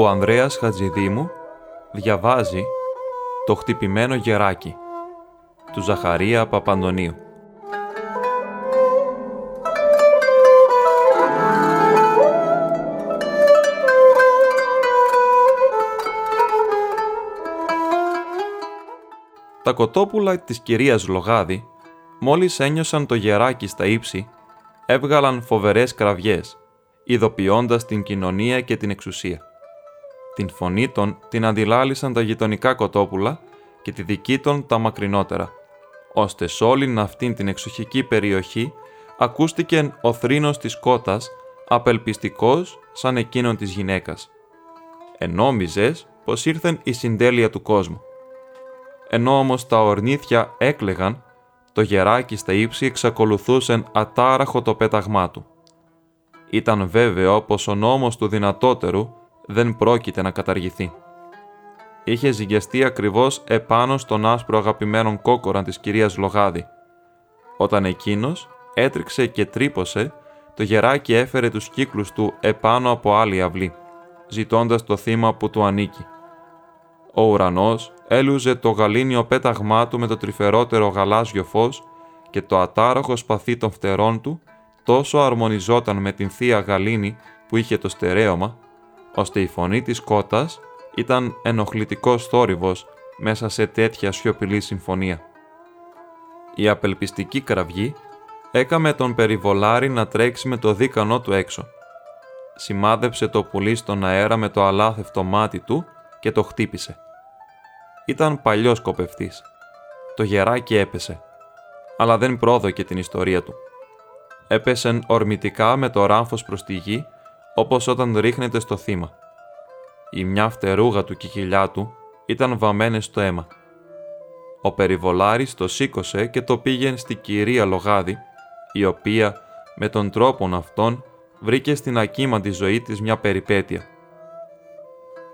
Ο Ανδρέας Χατζηδήμου διαβάζει «Το χτυπημένο γεράκι» του Ζαχαρία Παπαντονίου. Τα κοτόπουλα της κυρίας Λογάδη, μόλις ένιωσαν το γεράκι στα ύψη, έβγαλαν φοβερές κραυγές, ειδοποιώντας την κοινωνία και την εξουσία. Την φωνή των την αντιλάλησαν τα γειτονικά κοτόπουλα και τη δική των τα μακρινότερα, ώστε σ' όλην αυτήν την εξοχική περιοχή ακούστηκε ο θρήνος της κότας, απελπιστικός σαν εκείνον της γυναίκας. Ενόμιζες πως ήρθεν η συντέλεια του κόσμου. Ενώ όμως τα ορνήθια έκλεγαν, το γεράκι στα ύψη εξακολουθούσεν ατάραχο το πέταγμά του. Ήταν βέβαιο πως ο νόμος του δυνατότερου δεν πρόκειται να καταργηθεί. Είχε ζυγιαστεί ακριβώς επάνω στον άσπρο αγαπημένον κόκορα της κυρίας Λογάδη. Όταν εκείνος έτριξε και τρύπωσε, το γεράκι έφερε τους κύκλους του επάνω από άλλη αυλή, ζητώντας το θύμα που του ανήκει. Ο ουρανός έλουζε το γαλήνιο πέταγμά του με το τρυφερότερο γαλάζιο φως και το ατάραχο σπαθί των φτερών του τόσο αρμονιζόταν με την θεία γαλήνη που είχε το στερέωμα, ώστε η φωνή της κότας ήταν ενοχλητικός θόρυβος μέσα σε τέτοια σιωπηλή συμφωνία. Η απελπιστική κραυγή έκαμε τον περιβολάρη να τρέξει με το δίκανό του έξω. Σημάδεψε το πουλί στον αέρα με το αλάθευτο μάτι του και το χτύπησε. Ήταν παλιός κοπευτής. Το γεράκι έπεσε, αλλά δεν πρόδωκε την ιστορία του. Έπεσεν ορμητικά με το ράμφος προς τη γη, όπως όταν ρίχνεται στο θύμα. Η μια φτερούγα του κικιλιά του ήταν βαμμένες στο αίμα. Ο περιβολάρης το σήκωσε και το πήγε στη κυρία Λογάδη, η οποία με τον τρόπον αυτόν βρήκε στην ακίμαντη ζωή της μια περιπέτεια.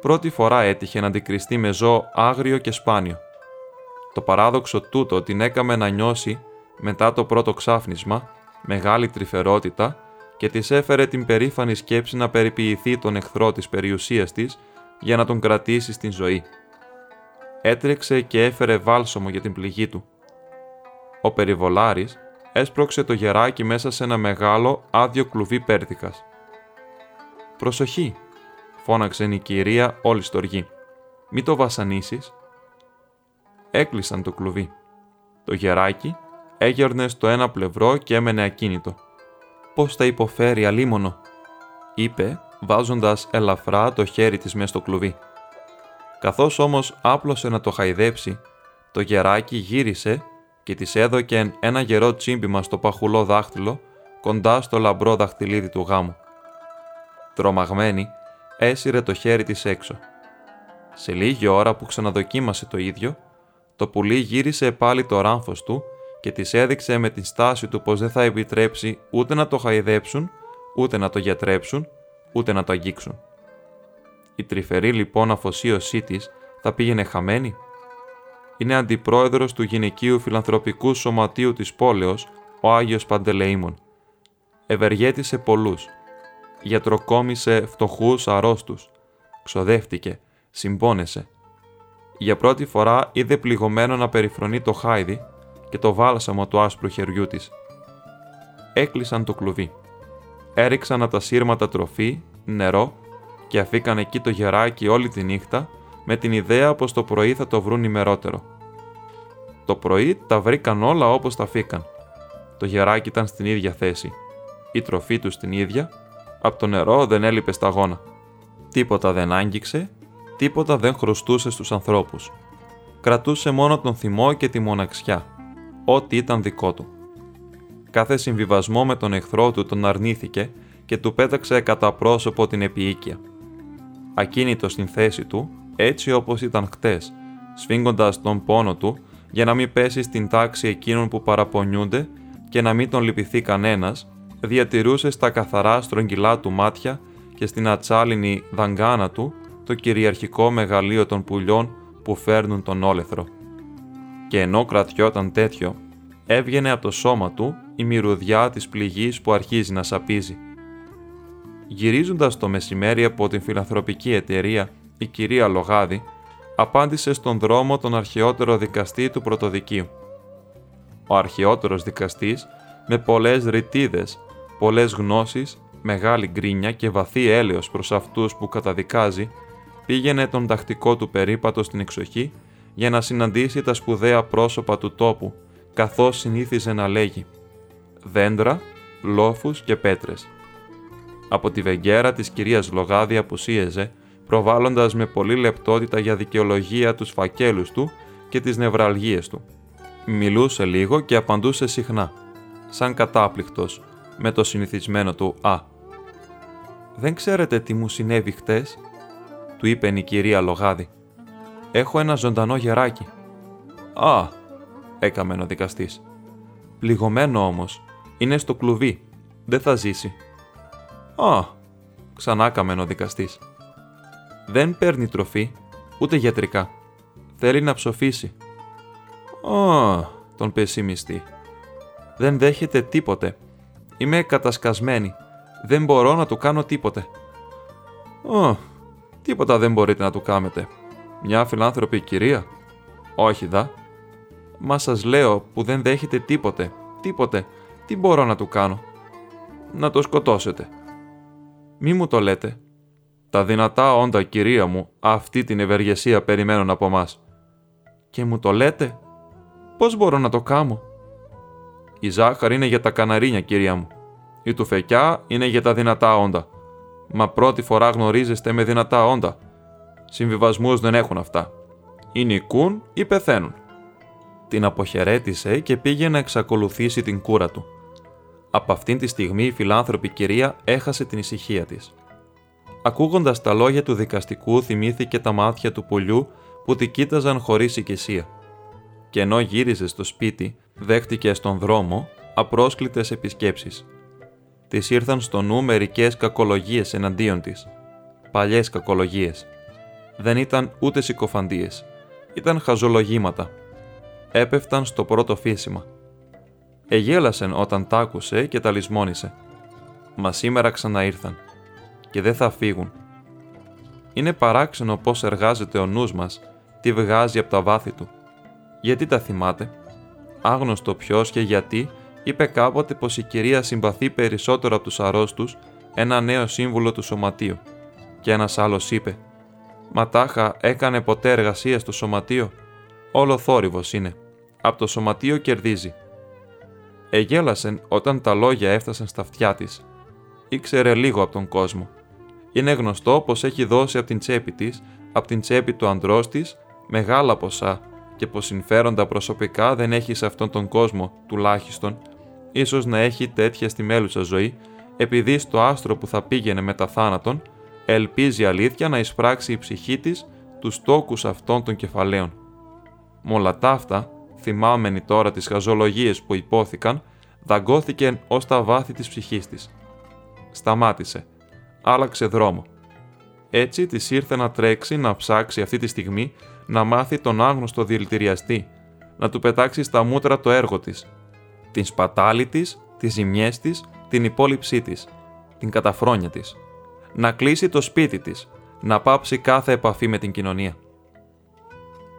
Πρώτη φορά έτυχε να αντικριστεί με ζώο άγριο και σπάνιο. Το παράδοξο τούτο την έκαμε να νιώσει μετά το πρώτο ξάφνισμα μεγάλη τρυφερότητα και της έφερε την περήφανη σκέψη να περιποιηθεί τον εχθρό της περιουσίας της για να τον κρατήσει στην ζωή. Έτρεξε και έφερε βάλσομο για την πληγή του. Ο περιβολάρης έσπρωξε το γεράκι μέσα σε ένα μεγάλο άδειο κλουβί πέρθηκας. «Προσοχή», φώναξε η κυρία όλη στοργή. «Μη το βασανίσεις». Έκλεισαν το κλουβί. Το γεράκι έγερνε στο ένα πλευρό και έμενε ακίνητο. «Πώς θα υποφέρει αλίμονο», είπε, βάζοντας ελαφρά το χέρι της μες στο κλουβί. Καθώς όμως άπλωσε να το χαϊδέψει, το γεράκι γύρισε και της έδωκε ένα γερό τσίμπημα στο παχουλό δάχτυλο κοντά στο λαμπρό δαχτυλίδι του γάμου. Τρομαγμένη, έσυρε το χέρι της έξω. Σε λίγη ώρα που ξαναδοκίμασε το ίδιο, το πουλί γύρισε πάλι το ράμφος του και της έδειξε με την στάση του πως δεν θα επιτρέψει ούτε να το χαϊδέψουν, ούτε να το γιατρέψουν, ούτε να το αγγίξουν. Η τρυφερή λοιπόν αφοσίωσή της θα πήγαινε χαμένη; Είναι αντιπρόεδρος του γυναικείου φιλανθρωπικού σωματείου της πόλεως, ο Άγιος Παντελεήμων. Ευεργέτησε πολλούς. Γιατροκόμησε φτωχούς αρρώστους. Ξοδεύτηκε, συμπόνεσε. Για πρώτη φορά είδε πληγωμένο να περιφρονεί το χάιδι και το βάλσαμο του άσπρου χεριού της. Έκλεισαν το κλουβί. Έριξαν από τα σύρματα τροφή, νερό και αφήκαν εκεί το γεράκι όλη τη νύχτα με την ιδέα πως το πρωί θα το βρουν ημερότερο. Το πρωί τα βρήκαν όλα όπως τα φύκαν. Το γεράκι ήταν στην ίδια θέση. Η τροφή τους στην ίδια, από το νερό δεν έλειπε σταγόνα. Τίποτα δεν άγγιξε, τίποτα δεν χρωστούσε στους ανθρώπους. Κρατούσε μόνο τον θυμό και τη μοναξιά ό,τι ήταν δικό του. Κάθε συμβιβασμό με τον εχθρό του τον αρνήθηκε και του πέταξε κατά πρόσωπο την επίοικια. Ακίνητο στην θέση του, έτσι όπως ήταν χτες, σφίγγοντας τον πόνο του για να μην πέσει στην τάξη εκείνων που παραπονιούνται και να μην τον λυπηθεί κανένας, διατηρούσε στα καθαρά στρογγυλά του μάτια και στην ατσάλινη δαγκάνα του το κυριαρχικό μεγαλείο των πουλιών που φέρνουν τον όλεθρο και ενώ κρατιόταν τέτοιο, έβγαινε από το σώμα του η μυρωδιά της πληγής που αρχίζει να σαπίζει. Γυρίζοντας το μεσημέρι από την φιλανθρωπική εταιρεία, η κυρία Λογάδη απάντησε στον δρόμο τον αρχαιότερο δικαστή του Πρωτοδικείου. Ο αρχαιότερος δικαστής, με πολλές ρητίδες, πολλές γνώσεις, μεγάλη γκρίνια και βαθύ έλεος προς αυτούς που καταδικάζει, πήγαινε τον τακτικό του περίπατο στην εξοχή για να συναντήσει τα σπουδαία πρόσωπα του τόπου, καθώς συνήθιζε να λέγει «Δέντρα, λόφους και πέτρες». Από τη βεγγέρα της κυρίας Λογάδη απουσίεζε, προβάλλοντας με πολλή λεπτότητα για δικαιολογία τους φακέλους του και τις νευραλγίες του. Μιλούσε λίγο και απαντούσε συχνά, σαν κατάπληκτος, με το συνηθισμένο του «Α». «Δεν ξέρετε τι μου συνέβη χτες», του είπε η κυρία Λογάδη. «Έχω ένα ζωντανό γεράκι». «Α», έκαμε ο δικαστής. «Πληγωμένο όμως. Είναι στο κλουβί. Δεν θα ζήσει». «Α», ξανά καμένο ο δικαστής. Δεν παίρνει τροφή, ούτε γιατρικά. Θέλει να ψοφήσει. «Α», τον πεσημιστή. «Δεν δέχεται τίποτε. Είμαι κατασκασμένη. Δεν μπορώ να του κάνω τίποτε». «Α, τίποτα δεν μπορείτε να του κάνετε. Μια φιλάνθρωπη κυρία». «Όχι δα». «Μα σας λέω που δεν δέχεται τίποτε. Τίποτε. Τι μπορώ να του κάνω». «Να το σκοτώσετε». «Μη μου το λέτε», τα δυνατά όντα, κυρία μου, αυτή την ευεργεσία περιμένουν από μας. Και μου το λέτε, πώς μπορώ να το κάνω. Η ζάχαρη είναι για τα καναρίνια, κυρία μου. Η τουφεκιά είναι για τα δυνατά όντα. Μα πρώτη φορά γνωρίζεστε με δυνατά όντα. Συμβιβασμούς δεν έχουν αυτά. Ή νικούν ή πεθαίνουν. Την αποχαιρέτησε και πήγε να εξακολουθήσει την κούρα του. Από αυτήν τη στιγμή η φιλάνθρωπη κυρία έχασε την ησυχία της. Ακούγοντας τα λόγια του δικαστικού θυμήθηκε τα μάτια του πουλιού που τη κοίταζαν χωρίς οικεσία. Και ενώ γύριζε στο σπίτι, δέχτηκε στον δρόμο απρόσκλητες επισκέψεις. Της ήρθαν στο νου μερικές κακολογίες εναντίον της. Παλιές κακολογίες. Δεν ήταν ούτε συκοφαντίες. Ήταν χαζολογήματα. Έπεφταν στο πρώτο φύσιμα. Εγέλασεν όταν τ' άκουσε και τα λησμόνισε. Μα σήμερα ξαναήρθαν και δεν θα φύγουν. Είναι παράξενο πώς εργάζεται ο νους μας, τι βγάζει από τα βάθη του. Γιατί τα θυμάται; Άγνωστο ποιος και γιατί είπε κάποτε πως η κυρία συμπαθεί περισσότερο από τους αρρώστους ένα νέο σύμβουλο του σωματείου. Και ένας άλλος είπε «Ματάχα έκανε ποτέ εργασία στο σωματείο. Όλο θόρυβος είναι. Από το σωματείο κερδίζει». Εγέλασεν όταν τα λόγια έφτασαν στα αυτιά της. Ήξερε λίγο από τον κόσμο είναι γνωστό πως έχει δώσει από την τσέπη της, από την τσέπη του ανδρός της, μεγάλα ποσά και πως συμφέροντα προσωπικά δεν έχει σε αυτόν τον κόσμο τουλάχιστον, ίσως να έχει τέτοια στη μέλουσα ζωή, επειδή στο άστρο που θα πήγαινε μετά θάνατον, ελπίζει αλήθεια να εισπράξει η ψυχή της τους τόκους αυτών των κεφαλαίων. Με όλα τα αυτά, θυμάμενη τώρα τις χαζολογίες που υπόθηκαν, δαγκώθηκε ως τα βάθη της ψυχής της. Σταμάτησε άλλαξε δρόμο. Έτσι της ήρθε να τρέξει να ψάξει αυτή τη στιγμή να μάθει τον άγνωστο δηλητηριαστή, να του πετάξει στα μούτρα το έργο της, την σπατάλη της, τις ζημιές της, την υπόλοιψή της, την καταφρόνια της, να κλείσει το σπίτι της, να πάψει κάθε επαφή με την κοινωνία.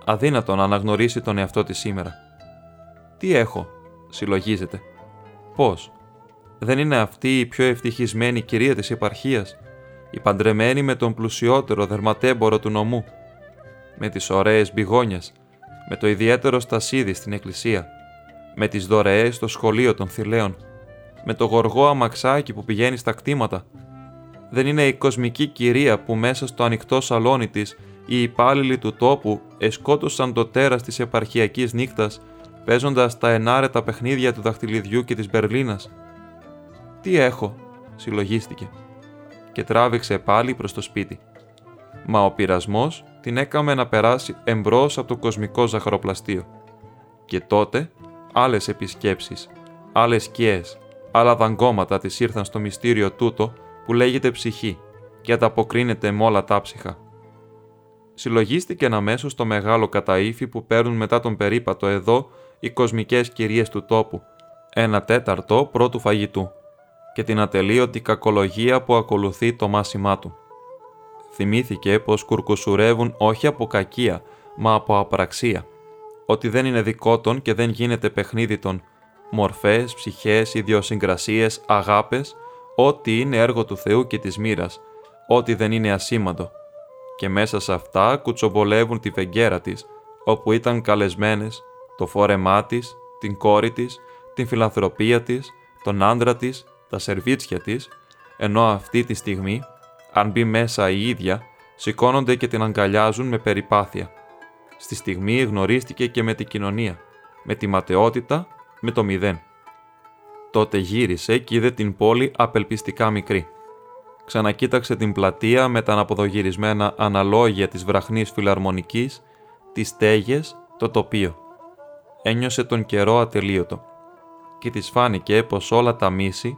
Αδύνατο να αναγνωρίσει τον εαυτό της σήμερα. Τι έχω, συλλογίζεται. Πώς, δεν είναι αυτή η πιο ευτυχισμένη κυρία της επαρχίας, η παντρεμένη με τον πλουσιότερο δερματέμπορο του νομού, με τις ωραίες μπιγόνιες, με το ιδιαίτερο στασίδι στην εκκλησία, με τις δωρεές στο σχολείο των θηλαίων, με το γοργό αμαξάκι που πηγαίνει στα κτήματα. Δεν είναι η κοσμική κυρία που μέσα στο ανοιχτό σαλόνι της οι υπάλληλοι του τόπου εσκότωσαν το τέρας της επαρχιακής νύχτας, παίζοντας τα ενάρετα παιχνίδια του δαχτυλιδιού και της Μπερλίνας, «Τι έχω», συλλογίστηκε και τράβηξε πάλι προς το σπίτι. Μα ο πειρασμός την έκαμε να περάσει εμπρός από το κοσμικό ζαχαροπλαστείο. Και τότε άλλες επισκέψεις, άλλες σκιές, άλλα δαγκώματα της ήρθαν στο μυστήριο τούτο που λέγεται ψυχή και ανταποκρίνεται με όλα τα ψυχα. Συλλογίστηκε αμέσω το μεγάλο καταήφι που παίρνουν μετά τον περίπατο εδώ οι κοσμικές κυρίες του τόπου, ένα τέταρτο πρώτου φαγητού και την ατελείωτη κακολογία που ακολουθεί το μάσημά του. Θυμήθηκε πως κουρκουσουρεύουν όχι από κακία, μα από απραξία, ότι δεν είναι δικό των και δεν γίνεται παιχνίδι των μορφές, ψυχές, ιδιοσυγκρασίες, αγάπες, ό,τι είναι έργο του Θεού και της μοίρας, ό,τι δεν είναι ασήμαντο. Και μέσα σε αυτά κουτσομπολεύουν τη βεγγέρα της, όπου ήταν καλεσμένες το φόρεμά της, την κόρη της, την φιλανθρωπία της, τον άντρα της, τα σερβίτσια της, ενώ αυτή τη στιγμή, αν μπει μέσα η ίδια, σηκώνονται και την αγκαλιάζουν με περιπάθεια. Στη στιγμή γνωρίστηκε και με την κοινωνία, με τη ματαιότητα, με το μηδέν. Τότε γύρισε και είδε την πόλη απελπιστικά μικρή. Ξανακοίταξε την πλατεία με τα αναποδογυρισμένα αναλόγια της βραχνής φιλαρμονικής, τις στέγες, το τοπίο. Ένιωσε τον καιρό ατελείωτο και της φάνηκε πως όλα τα μίση,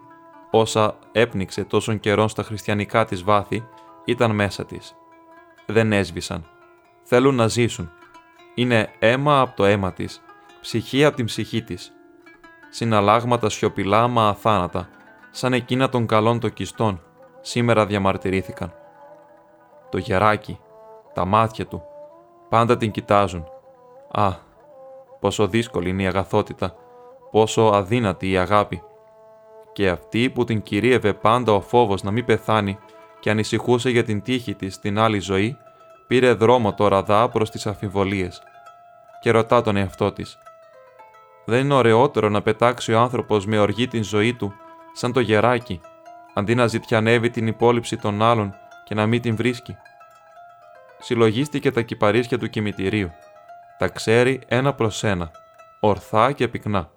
όσα έπνιξε τόσον καιρό στα χριστιανικά της βάθη, ήταν μέσα της. Δεν έσβησαν. Θέλουν να ζήσουν. Είναι αίμα από το αίμα της, ψυχή από την ψυχή της. Συναλλάγματα σιωπηλά μα αθάνατα, σαν εκείνα των καλών των κιστών, σήμερα διαμαρτυρήθηκαν. Το γεράκι, τα μάτια του, πάντα την κοιτάζουν. Α, πόσο δύσκολη είναι η αγαθότητα, πόσο αδύνατη η αγάπη. Και αυτή που την κυρίευε πάντα ο φόβος να μην πεθάνει και ανησυχούσε για την τύχη της στην άλλη ζωή, πήρε δρόμο τώρα δά προς τις αφιβολίες και ρωτά τον εαυτό της. Δεν είναι ωραιότερο να πετάξει ο άνθρωπος με οργή την ζωή του, σαν το γεράκι, αντί να ζητιανεύει την υπόλοιψη των άλλων και να μην την βρίσκει. Συλλογίστηκε τα κυπαρίσια του κημητηρίου. Τα ξέρει ένα προς ένα, ορθά και πυκνά.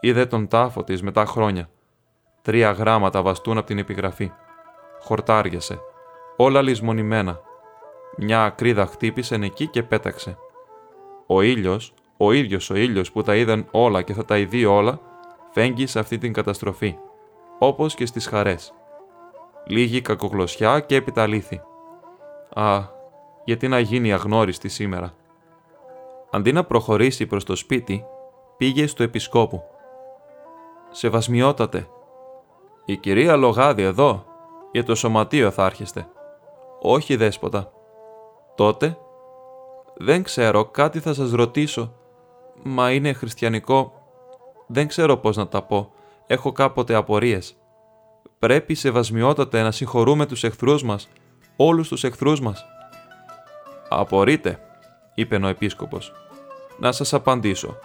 Είδε τον τάφο της μετά χρόνια. Τρία γράμματα βαστούν από την επιγραφή. Χορτάριασε. Όλα λησμονημένα. Μια ακρίδα χτύπησε εκεί και πέταξε. Ο ήλιος, ο ίδιος ο ήλιος που τα είδαν όλα και θα τα ειδεί όλα, φέγγει σε αυτή την καταστροφή, όπως και στις χαρές. Λίγη κακογλωσιά και επιταλήθη. Α, γιατί να γίνει αγνώριστη σήμερα. Αντί να προχωρήσει προς το σπίτι, πήγε στο επισκόπου. «Σεβασμιότατε, η κυρία Λογάδη εδώ, για το σωματείο θα άρχεστε. Όχι δέσποτα. Τότε, δεν ξέρω, κάτι θα σας ρωτήσω. Μα είναι χριστιανικό. Δεν ξέρω πώς να τα πω. Έχω κάποτε απορίες. Πρέπει σεβασμιότατε να συγχωρούμε τους εχθρούς μας, όλους τους εχθρούς μας. «Απορείτε», είπε ο επίσκοπος. «Να σας απαντήσω.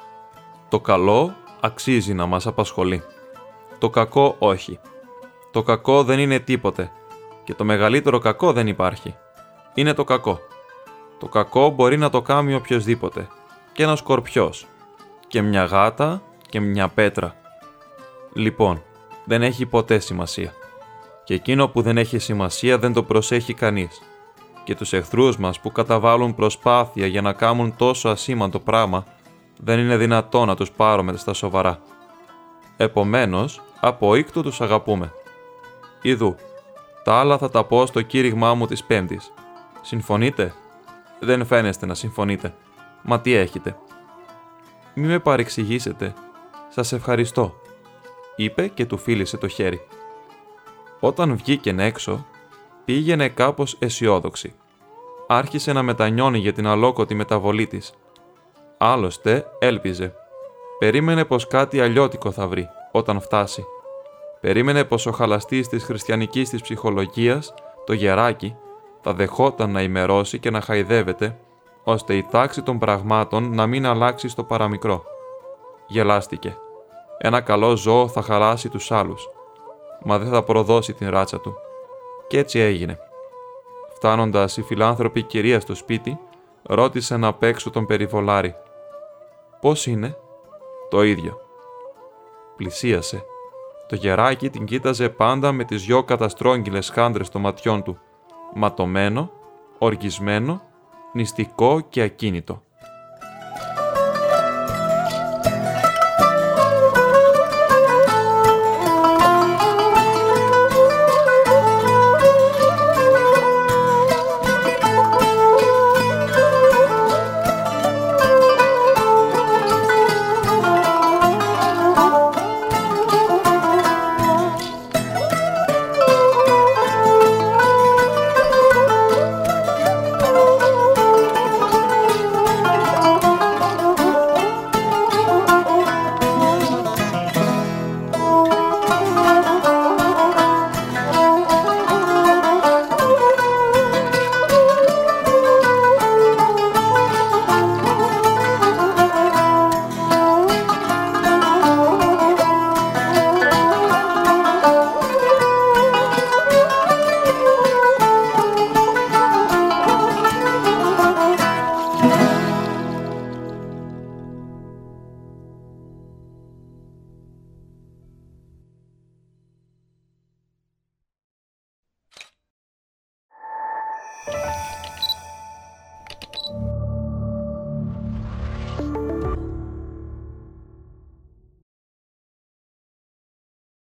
Το καλό αξίζει να μας απασχολεί. Το κακό όχι. Το κακό δεν είναι τίποτε και το μεγαλύτερο κακό δεν υπάρχει. Είναι το κακό. Το κακό μπορεί να το κάνει οποιοδήποτε. Και ένας σκορπιός. Και μια γάτα και μια πέτρα. Λοιπόν, δεν έχει ποτέ σημασία. Και εκείνο που δεν έχει σημασία δεν το προσέχει κανείς. Και τους εχθρούς μας που καταβάλουν προσπάθεια για να κάνουν τόσο ασήμαντο πράγμα, δεν είναι δυνατό να τους πάρουμε στα σοβαρά. Επομένως, από οίκτο τους αγαπούμε. Ιδού, τα άλλα θα τα πω στο κήρυγμά μου της Πέμπτης. Συμφωνείτε; Δεν φαίνεστε να συμφωνείτε. Μα τι έχετε. Μη με παρεξηγήσετε. Σας ευχαριστώ. Είπε και του φίλησε το χέρι. Όταν βγήκε έξω, πήγαινε κάπως αισιόδοξη. Άρχισε να μετανιώνει για την αλόκοτη μεταβολή της. Άλλωστε, έλπιζε. Περίμενε πως κάτι αλλιώτικο θα βρει όταν φτάσει. Περίμενε πως ο χαλαστής της χριστιανικής της ψυχολογίας, το γεράκι, θα δεχόταν να ημερώσει και να χαϊδεύεται, ώστε η τάξη των πραγμάτων να μην αλλάξει στο παραμικρό. Γελάστηκε. Ένα καλό ζώο θα χαράσει τους άλλους, μα δεν θα προδώσει την ράτσα του. Κι έτσι έγινε. Φτάνοντας η φιλάνθρωπη κυρία στο σπίτι, ρώτησε να παίξω τον περιβολάρη. «Πώς είναι» «Το ίδιο». Πλησίασε το γεράκι την κοίταζε πάντα με τις δυο καταστρόγγυλες χάντρες των ματιών του, ματωμένο, οργισμένο, νηστικό και ακίνητο.